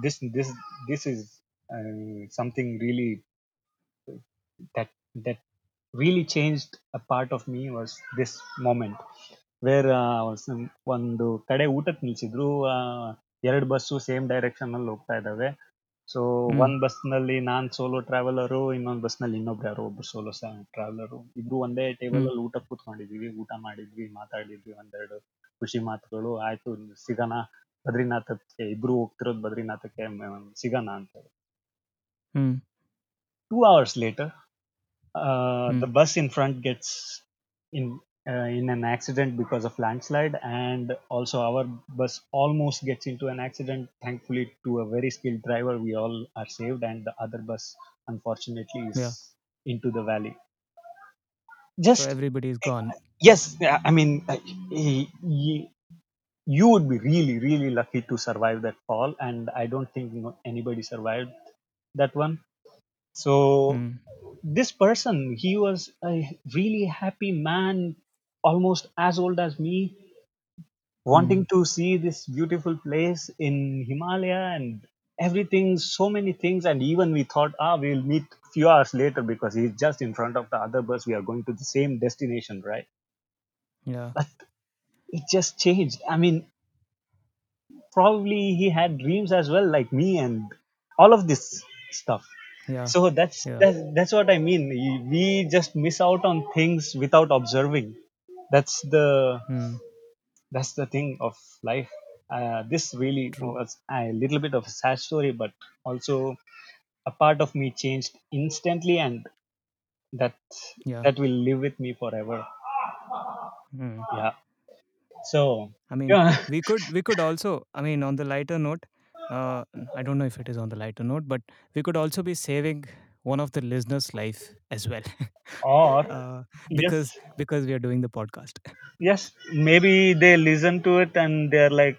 this this this is something really that that really changed a part of me was this moment where ಒಂದು ಕಡೆ ಊಟಕ್ಕೆ ನಿಲ್ಸಿದ್ರು ಎರಡು ಬಸ್ಸು ಸೇಮ್ ಡೈರೆಕ್ಷನ್ ಅಲ್ಲಿ ಹೋಗ್ತಾ ಇದ್ದಾವೆ ಸೊ. ಒಂದ್ ಬಸ್ನಲ್ಲಿ ನಾನ್ ಸೋಲೋ ಟ್ರಾವೆಲರು ಇನ್ನೊಂದ್ ಬಸ್ನಲ್ಲಿ ಇನ್ನೊಬ್ರು ಯಾರೋ ಒಬ್ರು ಸೋಲೋ ಟ್ರಾವೆಲರು ಇಬ್ರು ಒಂದೇ ಟೇಬಲ್ ಅಲ್ಲಿ ಊಟ ಕೂತ್ಕೊಂಡಿದ್ವಿ ಊಟ ಮಾಡಿದ್ವಿ ಮಾತಾಡಿದ್ವಿ ಒಂದೆರಡು ಖುಷಿ ಮಾತುಗಳು ಆಯ್ತು ಸಿಗೋಣ ಬದ್ರಿನಾಥಕ್ಕೆ ಇಬ್ರು ಹೋಗ್ತಿರೋದು ಬದ್ರಿನಾಥಕ್ಕೆ ಮ್, ಸಿಗೋಣ ಅಂತ Hmm. two hours later, uh, Hmm. the bus in front gets in uh, in an accident because of landslide, and also our bus almost gets into an accident. Thankfully, to a very skilled driver, we all are saved, and the other bus, unfortunately, is Yeah. into the valley. so Just everybody is gone yes, I mean, uh, you would be really, really lucky to survive that fall, and I don't think you know, anybody survived that one. So Hmm. this person he was a really happy man almost as old as me wanting to see this beautiful place in himalaya and everything so many things and even we thought ah we'll meet few hours later because he's just in front of the other bus. We are going to the same destination right? Yeah. But it just changed. I mean probably he had dreams as well like me and all of this stuff. Yeah. So that's Yeah. that's that's what i mean. We- just miss out on things without observing. That's the Hmm. that's the thing of life uh, this really True. was a little bit of a sad story but also a part of me changed instantly and that yeah that will live with me forever Hmm. yeah so I mean, yeah we could we could also. I mean, on the lighter note, uh, I don't know if it is on the lighter note, but we could also be saving one of the listeners' life as well, or uh, yes because because we are doing the podcast. yes maybe they listen to it and they're like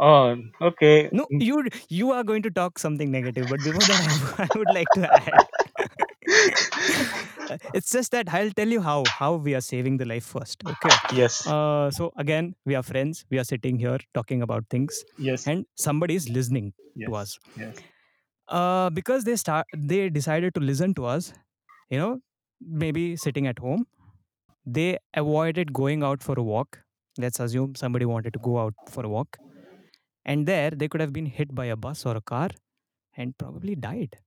Oh, okay. No, you you are going to talk something negative, but before that, I, I would like to add. it's just that I'll tell you how how we are saving the life first. Okay. Yes. Uh, so again, we are friends. We are sitting here talking about things, Yes. and somebody is listening yes. to us. Yes. Uh, because they start, they decided to listen to us. You know, maybe sitting at home, they avoided going out for a walk. Let's assume somebody wanted to go out for a walk, and there they could have been hit by a bus or a car and probably died.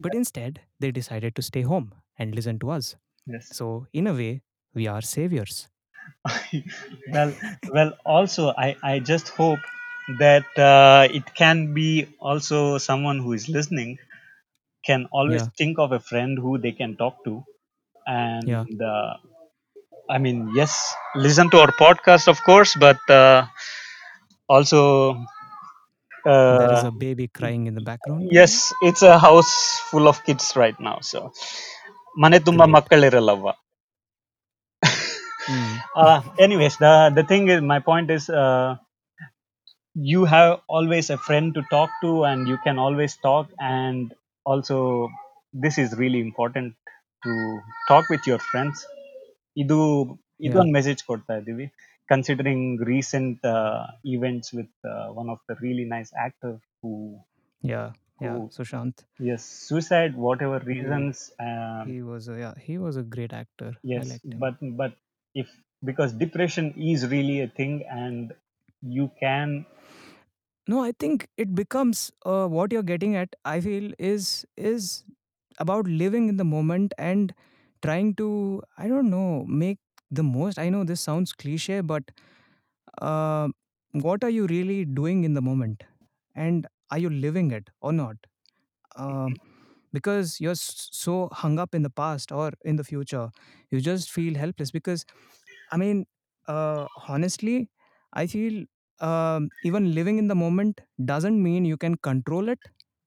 But instead, they decided to stay home and listen to us. Yes. So, in a way, we are saviors. well, well. Also, I I just hope that uh, it can be also someone who is listening can always Yeah. think of a friend who they can talk to and Yeah. uh, i mean yes listen to our podcast of course but uh, also There is uh, a baby crying in the background. yes it's a house full of kids right now so ಮನೆ ತುಂಬಾ Great. ಮಕ್ಕಳಿರಲ್ಲವ್ವ Mm. uh, anyways the the thing is my point is uh, you have always a friend to talk to and you can always talk and also this is really important to talk with your friends ಇದು ಇದೊಂದು message ಕೊಡ್ತಾ ಇದ್ದೀವಿ considering recent uh, events with uh, one of the really nice actors, who yeah who, yeah sushant yes suicide whatever reasons yeah. um, he was a, yeah he was a great actor yes but but if because depression is really a thing and you can no i think it becomes uh, what you're getting at i feel is is about living in the moment and trying to i don't know make the most. I know this sounds cliche, but uh, what are you really doing in the moment, and are you living it or not? Um, because you're s- so hung up in the past or in the future, you just feel helpless. Because I mean, uh, honestly, I feel um, even living in the moment doesn't mean you can control it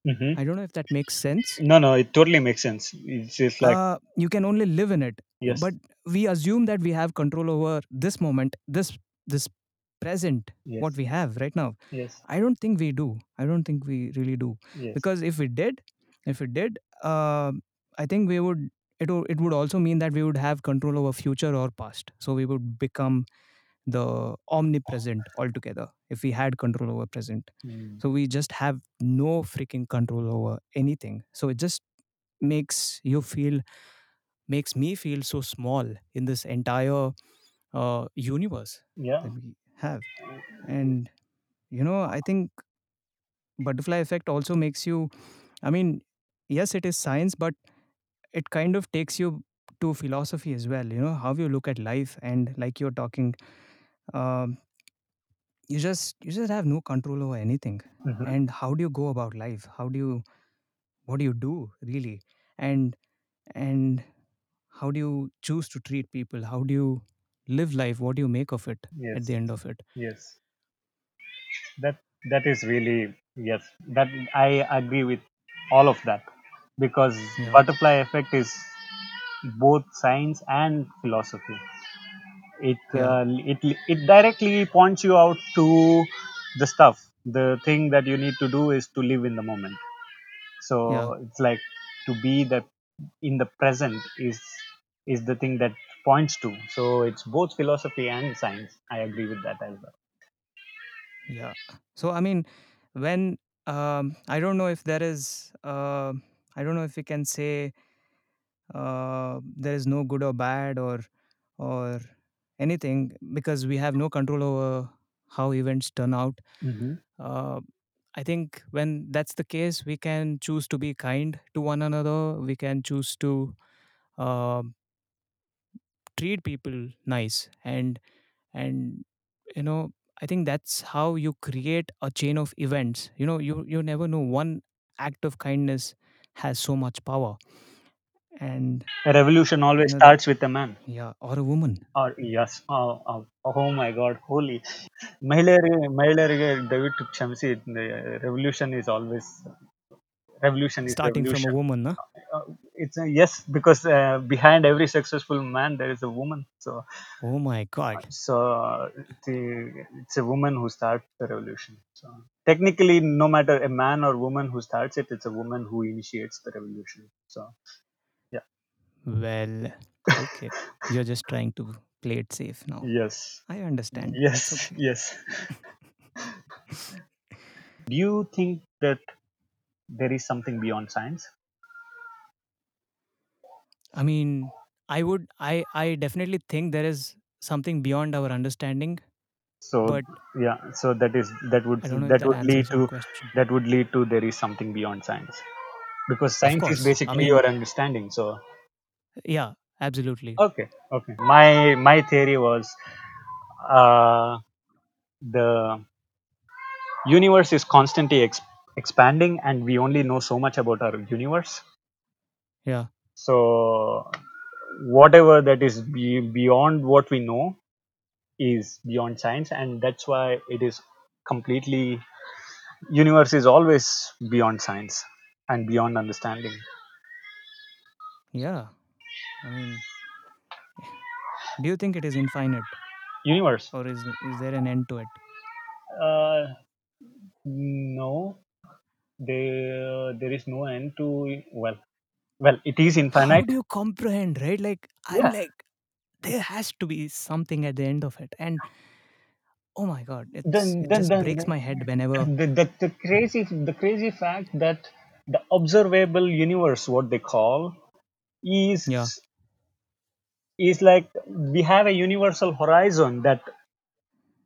hmm I don't know if that makes sense. No, no, it totally makes sense. It's just like, uh, you can only live in it. Yes, but we assume that we have control over this moment this this present what we have right now. Yes, i don't think we do. I don't think we really do. Yes, because if we did if we did uh, i think we would it, it would also mean that we would have control over future or past. So we would become the omnipresent altogether if we had control over present. So we just have no freaking control over anything. So it just makes you feel, makes me feel so small in this entire uh, universe yeah. that we have. And you know, I think butterfly effect also makes you. I mean, yes, it is science, but it kind of takes you to philosophy as well. You know how you look at life, and like you're talking, um, you just you just have no control over anything. And how do you go about life? How do you what do you do really? And and how do you choose to treat people? How do you live life? What do you make of it Yes. at the end of it? Yes. That that is really yes that i agree with all of that. Because Yeah. butterfly effect is both science and philosophy it Yeah. uh, it it directly points you out to the stuff. The thing that you need to do is to live in the moment. So Yeah. it's like to be that in the present is is the thing that points to. So it's both philosophy and science. I agree with that as well. Yeah. So i mean when um i don't know if there is uh, i don't know if we can say uh, there is no good or bad or or anything because we have no control over how events turn out uh, I think when that's the case, we can choose to be kind to one another. We can choose to uh, treat people nice, and and you know, I think that's how you create a chain of events. You know, you you never know one act of kindness has so much power, and a revolution always You know, starts with a man yeah, or a woman. or yes oh, oh, oh my god holy ಮಹಿಳೆಯರಿಗೆ ಮಹಿಳೆಯರಿಗೆ ದಯವಿಟ್ಟು ಕ್ಷಮಿಸಿ revolution is always revolution is Starting from a revolution woman, huh? uh, it's a yes because uh, behind every successful man there is a woman. So Oh my god. so the, it's a woman who starts the revolution. So technically, no matter a man or woman who starts it, it's a woman who initiates the revolution. So Well, okay. You're just trying to play it safe now. yes, I understand. Yes, okay. yes. Do you think that there is something beyond science? I mean, I would I I definitely think there is something beyond our understanding, So but yeah, so that is that would I don't know if that that would lead to that would lead to there is something beyond science because science is course. I basically mean, your understanding. So yeah, absolutely. okay, okay. My my theory was uh, the universe is constantly ex- expanding and we only know so much about our universe Yeah. so whatever that is be- beyond what we know is beyond science and that's why it is completely universe is always beyond science and beyond understanding Yeah. I mean, do you think it is infinite universe or is is there an end to it? uh, no there there is no end to well well it is How infinite do you comprehend, right? Like I'm yeah like there has to be something at the end of it. And oh my god, it's then it then just then breaks my head whenever the, the, the crazy the crazy fact that the observable universe what they call is Yeah. is like we have a universal horizon that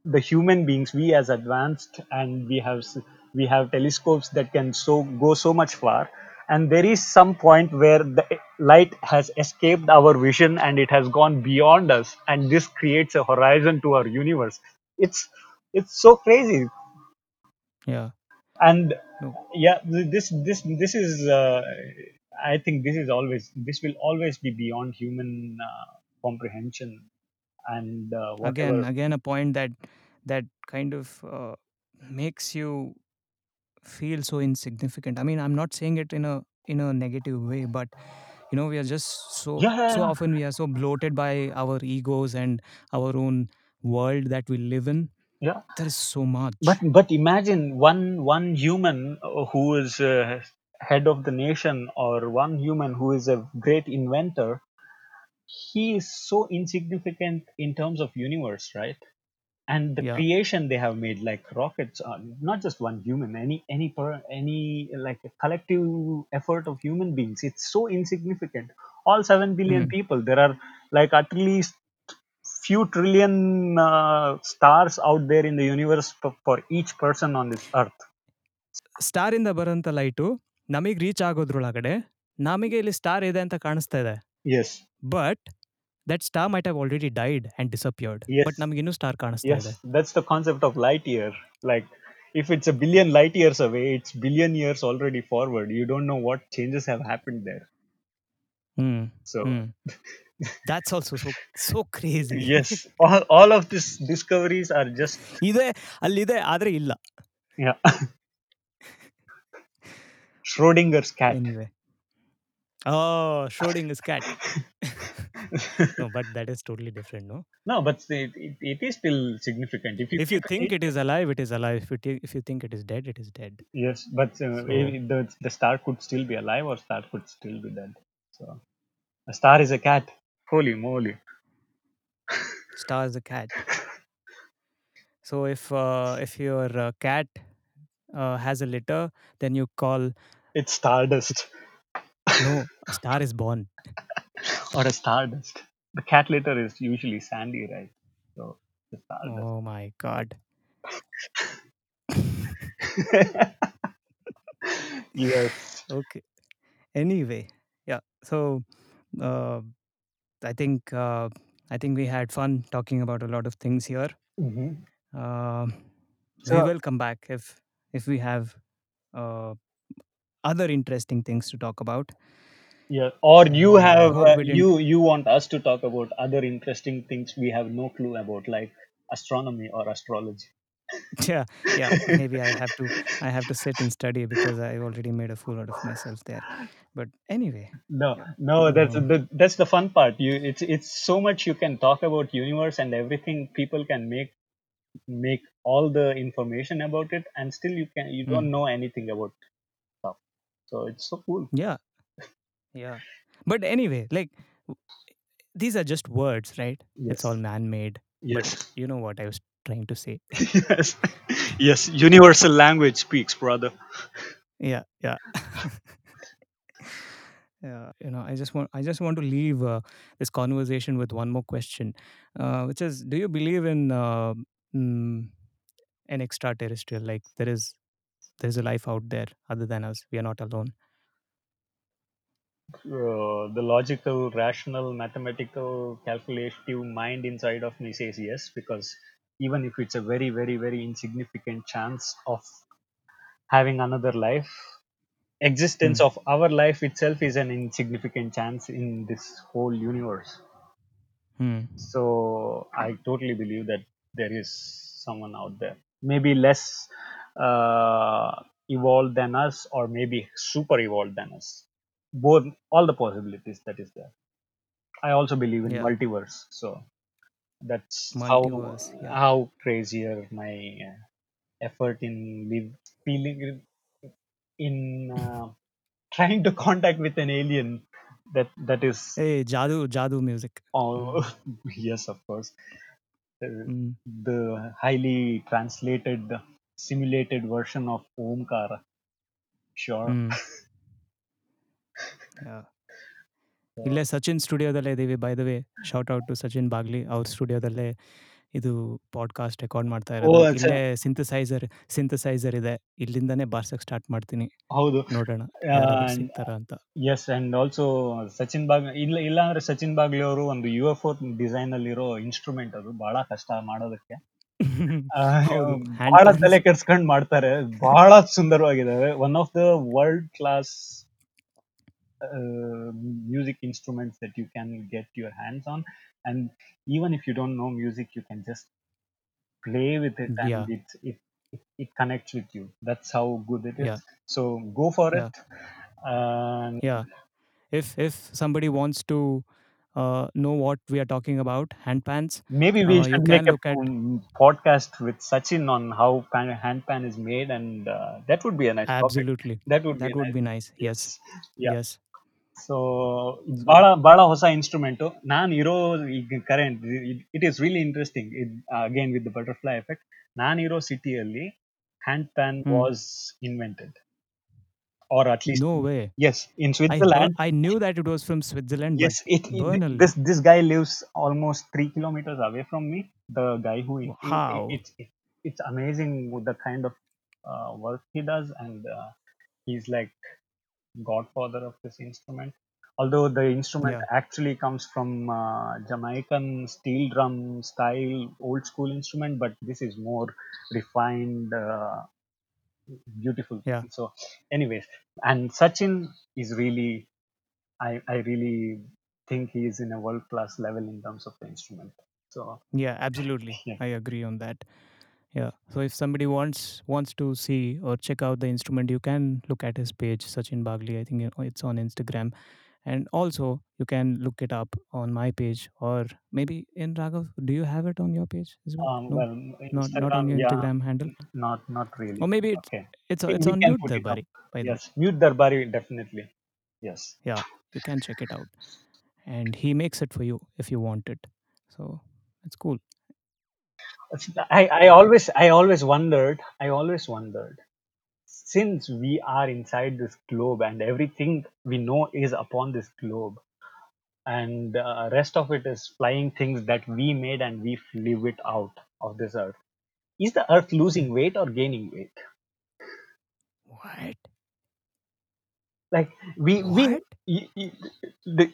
the human beings we as advanced and we have we have telescopes that can so go so much far and there is some point where the light has escaped our vision and it has gone beyond us and this creates a horizon to our universe it's it's so crazy Yeah. and No. yeah this this this is uh, i think this is always this will always be beyond human uh, comprehension and uh, Again, whatever again a point that that kind of uh, makes you feel so insignificant. I mean, I'm not saying it in a in a negative way, but you know, we are just so yeah, yeah, so yeah. often we are so bloated by our egos and our own world that we live in. yeah. There is so much. but but imagine one one human uh, who is uh, head of the nation or one human who is a great inventor he is so insignificant in terms of universe right and the Yeah. creation they have made like rockets uh, not just one human any any per any like a collective effort of human beings it's so insignificant all 7 billion Hmm. people there are like at least few trillion uh, stars out there in the universe for, for each person on this earth ಸ್ಟಾರಿಂದ ಬರೋಂಥ light ನಮಗೆ reach ಆಗೋದ್ರೊಳಗಡೆ ನಮಗೆ ಇಲ್ಲಿ star ಇದೆ ಅಂತ ಕಾಣಿಸ್ತಾ ಇದೆ yes but that star might have already died and disappeared Yes. But ನಮಗಿನ್ನೂ star ಕಾಣಿಸ್ತಾ ಇದೆ yes that's the concept of light year like if it's a billion light years away it's billion years already forward you don't know what changes have happened there hmm so hmm that's also so so crazy yes all, all of these discoveries are just ಇದೆ ಅಲ್ಲಿದೆ ಆದ್ರೆ ಇಲ್ಲ yeah schrodinger's cat anyway Oh, uh, Schrodinger's cat. no, but that is totally different, no? No, but it, it, it is still significant. If you, If you think it is alive, it is alive. If you, t- if you think it is dead, it is dead. yes, but uh, So- the the star could still be alive or star could still be dead. So a star is a cat. Holy moly! Star is a cat. So if uh, if your uh, cat uh, has a litter, then you call It's stardust no a star is born. Or a stardust. The cat litter is usually sandy right? So the stardust. Oh my god. Yes. Okay. Anyway yeah so uh, i think uh, i think we had fun talking about a lot of things here. Mhm. Um we So- will come back if if we have uh, other interesting things to talk about. Yeah or you have uh, you you want us to talk about other interesting things we have no clue about like astronomy or astrology. Yeah yeah maybe i have to i have to sit and study because i already made a fool out of myself there. But anyway no no that's the that's the fun part. You it's it's so much you can talk about universe and everything people can make make all the information about it and still you can you mm, don't know anything about so it's so cool. Yeah. Yeah. But anyway like these are just words right? It's all man-made but yes. you know what i was trying to say. Yes. Yes universal language speaks brother. Yeah yeah. Yeah you know i just want i just want to leave uh, this conversation with one more question uh, which is do you believe in uh, mm, an extraterrestrial? Like there is there is a life out there other than us we are not alone uh, the logical, rational, mathematical, calculative mind inside of me says yes, because even if it's a very, very, very insignificant chance of having another life, existence Hmm. of our life itself is an insignificant chance in this whole universe. Hmm. So I totally believe that there is someone out there, maybe less uh, evolved than us, or maybe super evolved than us. Both, all the possibilities that is there. I also believe in yeah multiverse, so that's how multiverse yeah how crazier my uh, effort in live, feeling in uh, trying to contact with an alien. That that is hey jadu jadu music mm. yes, of course. Mm. the highly translated simulated version of Omkara. Sure. Mm. yeah. ಇಲ್ಲೇ ಸಚಿನ್ ಸ್ಟುಡಿಯೋದಲ್ಲೇ ಇದ್ದೀವಿ by the way shout out to Sachin Bagli ಅವ್ರ ಸ್ಟುಡಿಯೋದಲ್ಲೇ ಇದು podcast record ಮಾಡ್ತಾ ಇರೋದು. ಇಲ್ಲೇ synthesiser synthesiser ಇದೆ. ಇಲ್ಲಿಂದಾನೇ ಬಾರ್ಸಕ್ಕೆ ಸ್ಟಾರ್ಟ್ ಮಾಡ್ತೀನಿ. ಹೌದು. ನೋಡೋಣ ಸಿಗ್ತಾರ ಅಂತ. ಎಸ್ ಅಂಡ್ ಆಲ್ಸೋ ಸಚಿನ್ ಬಾಗ್ ಇಲ್ಲ ಇಲ್ಲ ಅಂದ್ರೆ ಸಚಿನ್ ಬಾಗ್ಲಿ ಅವರು ಒಂದು ಯು ಎಫ್ ಓ ಡಿಸೈನ್ ಅಲ್ಲಿರೋ ಇನ್ಸ್ಟ್ರೂಮೆಂಟ್ ಅದು ಬಹಳ ಕಷ್ಟ ಮಾಡೋದಕ್ಕೆ. ಹೌದು ಬಹಳ ಹ್ಯಾಂಡ್ ತಲೆ ಕೆಡ್ಸ್ಕೊಂಡ್ ಮಾಡ್ತಾರೆ ಬಹಳ ಸುಂದರವಾಗಿದ್ದಾವೆ one of the world class music instruments that you can get your hands on and even if you don't know music you can just play with it and yeah it it it, it connects with you that's how good it is yeah so go for yeah it and yeah if if somebody wants to uh, know what we are talking about hand pans maybe we uh, you should can make a look at um, podcast with Sachin on how pan, hand pan is made and uh, that would be a nice topic absolutely that would be that a would nice be nice yes yes yeah yes so so ಬಹಳ ಬಹಳ ಹೊಸ instrument ನಾನು ಇರೋ ಈಗ current it is really interesting again with the butterfly effect ನಾನಿರೋ ಸಿಟಿಯಲ್ಲಿ hand PAN hmm, was invented or at least no way. Yes, in Switzerland. I, I knew that it was from Switzerland. Yes, it, it, this this guy lives almost three kilometers away from me. The guy who wow. It, it, it's amazing with the kind of uh, work he does, and uh, he's like godfather of this instrument. Although the instrument yeah. actually comes from uh, Jamaican steel drum style, old school instrument, but this is more refined uh, beautiful. Yeah. So, anyways, and Sachin is really, I, I really think he is in a world class level in terms of the instrument. So, Yeah, absolutely. Yeah. I agree on that. Yeah. So if somebody wants wants to see or check out the instrument, you can look at his page, Sachin Bagli. I think it's on Instagram. And also you can look it up on my page or maybe in Raghav. Do you have it on your page as well? um, No, well, not not on your yeah, Instagram handle. not not really. Or maybe it's Okay, it's it's on Mute put it up. Darbari, by the. Yes, mute Darbari definitely. Yes. Yeah, you can check it out. And he makes it for you if you want it. So it's cool. I, I always I always wondered I always wondered since we are inside this globe and everything we know is upon this globe and uh, rest of it is flying things that we made and we live it out of this earth is the earth losing weight or gaining weight What? like we we What? y- y- the,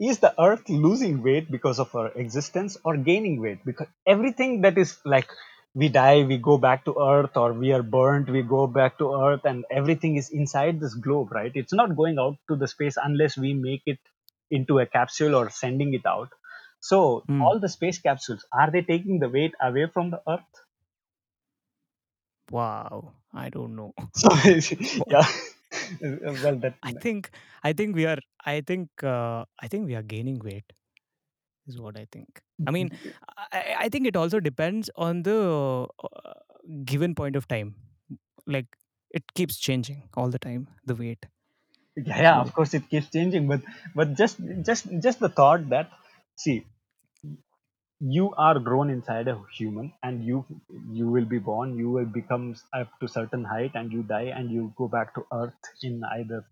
is the earth losing weight because of our existence or gaining weight because everything that is like we die we go back to earth or we are burnt we go back to earth and everything is inside this globe right? It's not going out to the space unless we make it into a capsule or sending it out. So Hmm. all the space capsules are they taking the weight away from the earth? Wow i don't know. So yeah, well that i think i think we are i think uh, i think we are gaining weight is what i think. I mean i, I think it also depends on the uh, given point of time. Like it keeps changing all the time the weight. Yeah, yeah of course it keeps changing but but just just just the thought that see you are grown inside a human and you you will be born you will become up to certain height and you die and you go back to earth in either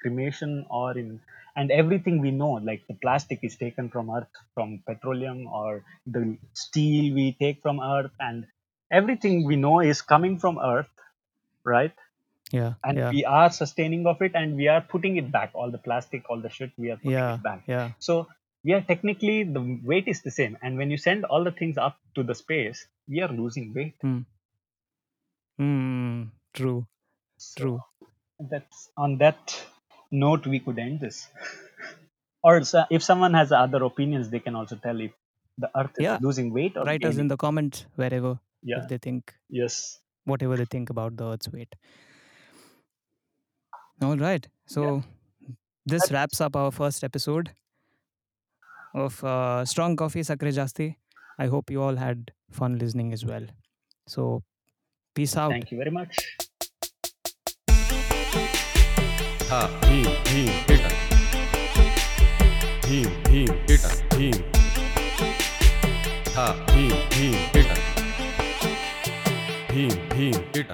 cremation or in and everything we know like the plastic is taken from earth from petroleum or the steel we take from earth and everything we know is coming from earth right? Yeah and yeah. we are sustaining of it and we are putting it back. All the plastic all the shit we are putting yeah it back. yeah. So we are technically the weight is the same. And when you send all the things up to the space we are losing weight. Mm, true. So true. that's on that note we could end this. Or if someone has other opinions they can also tell if the earth is Yeah. losing weight or write us in the comments wherever yeah. if they think yes. whatever they think about the earth's weight. All right. So this That's- wraps up our first episode of uh, strong coffee sakre jasti. I hope you all had fun listening as well. So peace out. Thank you very much हा, Bhim Bhim hit Bhim Bhim hit Bhim. हा, Bhim Bhim hit Bhim Bhim hit